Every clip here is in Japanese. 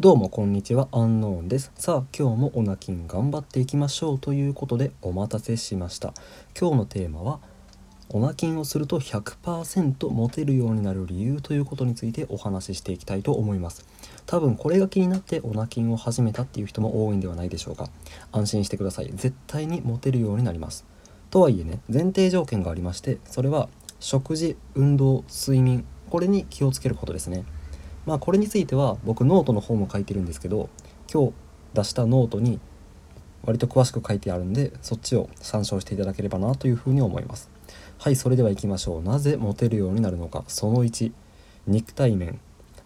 どうもこんにちはアンノーンです。さあ今日もオナキン頑張っていきましょうということでお待たせしました。今日のテーマはオナキンをすると100%モテるようになる理由ということについてお話ししていきたいと思います。多分これが気になってオナキンを始めたっていう人も多いんではないでしょうか。安心してください。絶対にモテるようになります。とはいえね前提条件がありましてそれは食事運動睡眠これに気をつけることですね。まあこれについては僕ノートの方も書いてるんですけど今日出したノートに割と詳しく書いてあるんでそっちを参照していただければなというふうに思います。はいそれでは行きましょう。なぜモテるようになるのか。その1肉体面。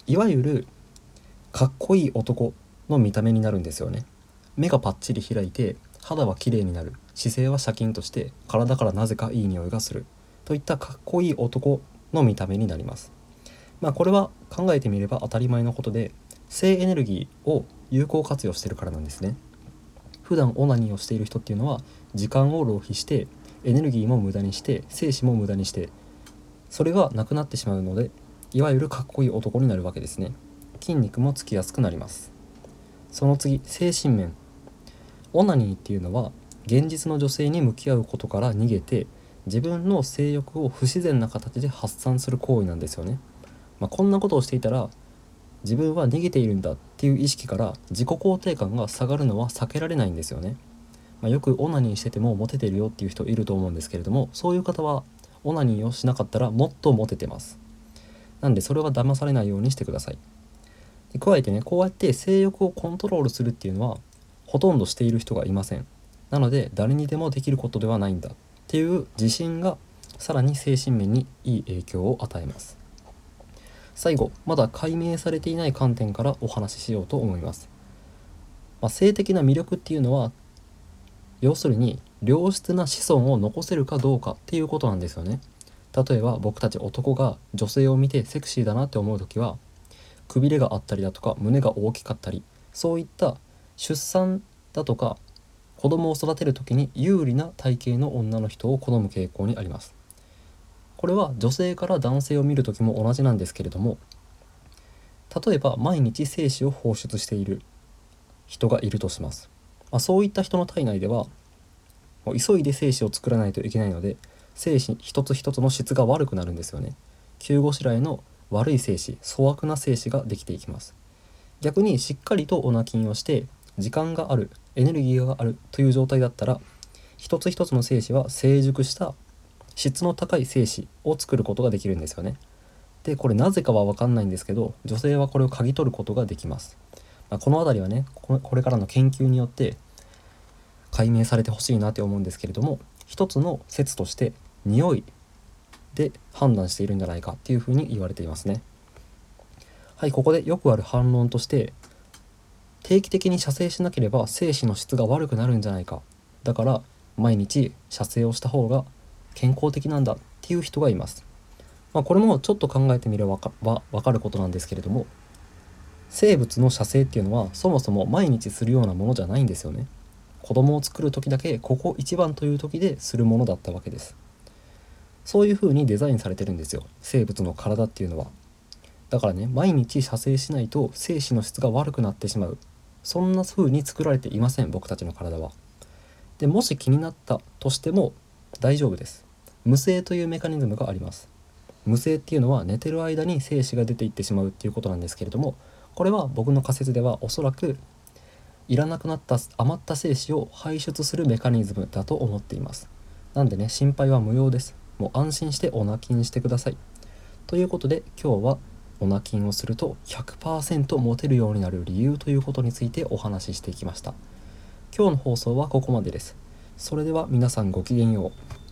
いわゆるかっこいい男の見た目になるんですよね。目がパッチリ開いて肌は綺麗になる。姿勢はシャキンとして体からなぜかいい匂いがする。といったかっこいい男の見た目になります。まあこれは考えてみれば当たり前のことで性エネルギーを有効活用してるからなんですね。普段オナニーをしている人っていうのは時間を浪費してエネルギーも無駄にして精子も無駄にしてそれがなくなってしまうのでいわゆるかっこいい男になるわけですね。筋肉もつきやすくなります。その次精神面。オナニーっていうのは現実の女性に向き合うことから逃げて自分の性欲を不自然な形で発散する行為なんですよね、まあ、こんなことをしていたら自分は逃げているんだっていう意識から自己肯定感が下がるのは避けられないんですよね、まあ、よくオナニーしててもモテてるよっていう人いると思うんですけれどもそういう方はオナニーをしなかったらもっとモテてます。なんでそれは騙されないようにしてください。で加えてねこうやって性欲をコントロールするっていうのはほとんどしている人がいません。なので誰にでもできることではないんだっていう自信がさらに精神面にいい影響を与えます。最後まだ解明されていない観点からお話ししようと思います、まあ、性的な魅力っていうのは要するに良質な子孫を残せるかどうかっていうことなんですよね。例えば僕たち男が女性を見てセクシーだなって思う時はくびれがあったりだとか胸が大きかったりそういった出産だとか子供を育てる時に有利な体型の女の人を好む傾向にあります。これは女性から男性を見る時も同じなんですけれども例えば毎日精子を放出している人がいるとします、まあ、そういった人の体内では急いで精子を作らないといけないので精子一つ一つの質が悪くなるんですよね。急ごしらえの悪い精子粗悪な精子ができていきます。逆にしっかりとオナキンをして時間があるエネルギーがあるという状態だったら一つ一つの精子は成熟した質の高い精子を作ることができるんですよね。でこれなぜかは分かんないんですけど女性はこれを嗅ぎ取ることができます、まあ、この辺りはねこれからの研究によって解明されてほしいなって思うんですけれども一つの説として匂いで判断しているんじゃないかっていうふうに言われていますね。はいここでよくある反論として定期的に射精しなければ精子の質が悪くなるんじゃないか。だから毎日射精をした方が健康的なんだっていう人がいます。まあ、これもちょっと考えてみれば分かることなんですけれども生物の射精っていうのはそもそも毎日するようなものじゃないんですよね。子供を作る時だけここ一番という時でするものだったわけです。そういう風にデザインされてるんですよ生物の体っていうのは。だからね毎日射精しないと精子の質が悪くなってしまうそんな風に作られていません僕たちの体は。でもし気になったとしても大丈夫です。無声というメカニズムがあります。無声っていうのは寝てる間に精子が出ていってしまうっていうことなんですけれどもこれは僕の仮説ではおそらくいらなくなった余った精子を排出するメカニズムだと思っています。なんでね心配は無用です。もう安心してオナキンしてください。ということで今日はオナキンをすると100%モテるようになる理由ということについてお話ししていきました。今日の放送はここまでです。それでは皆さんごきげんよう。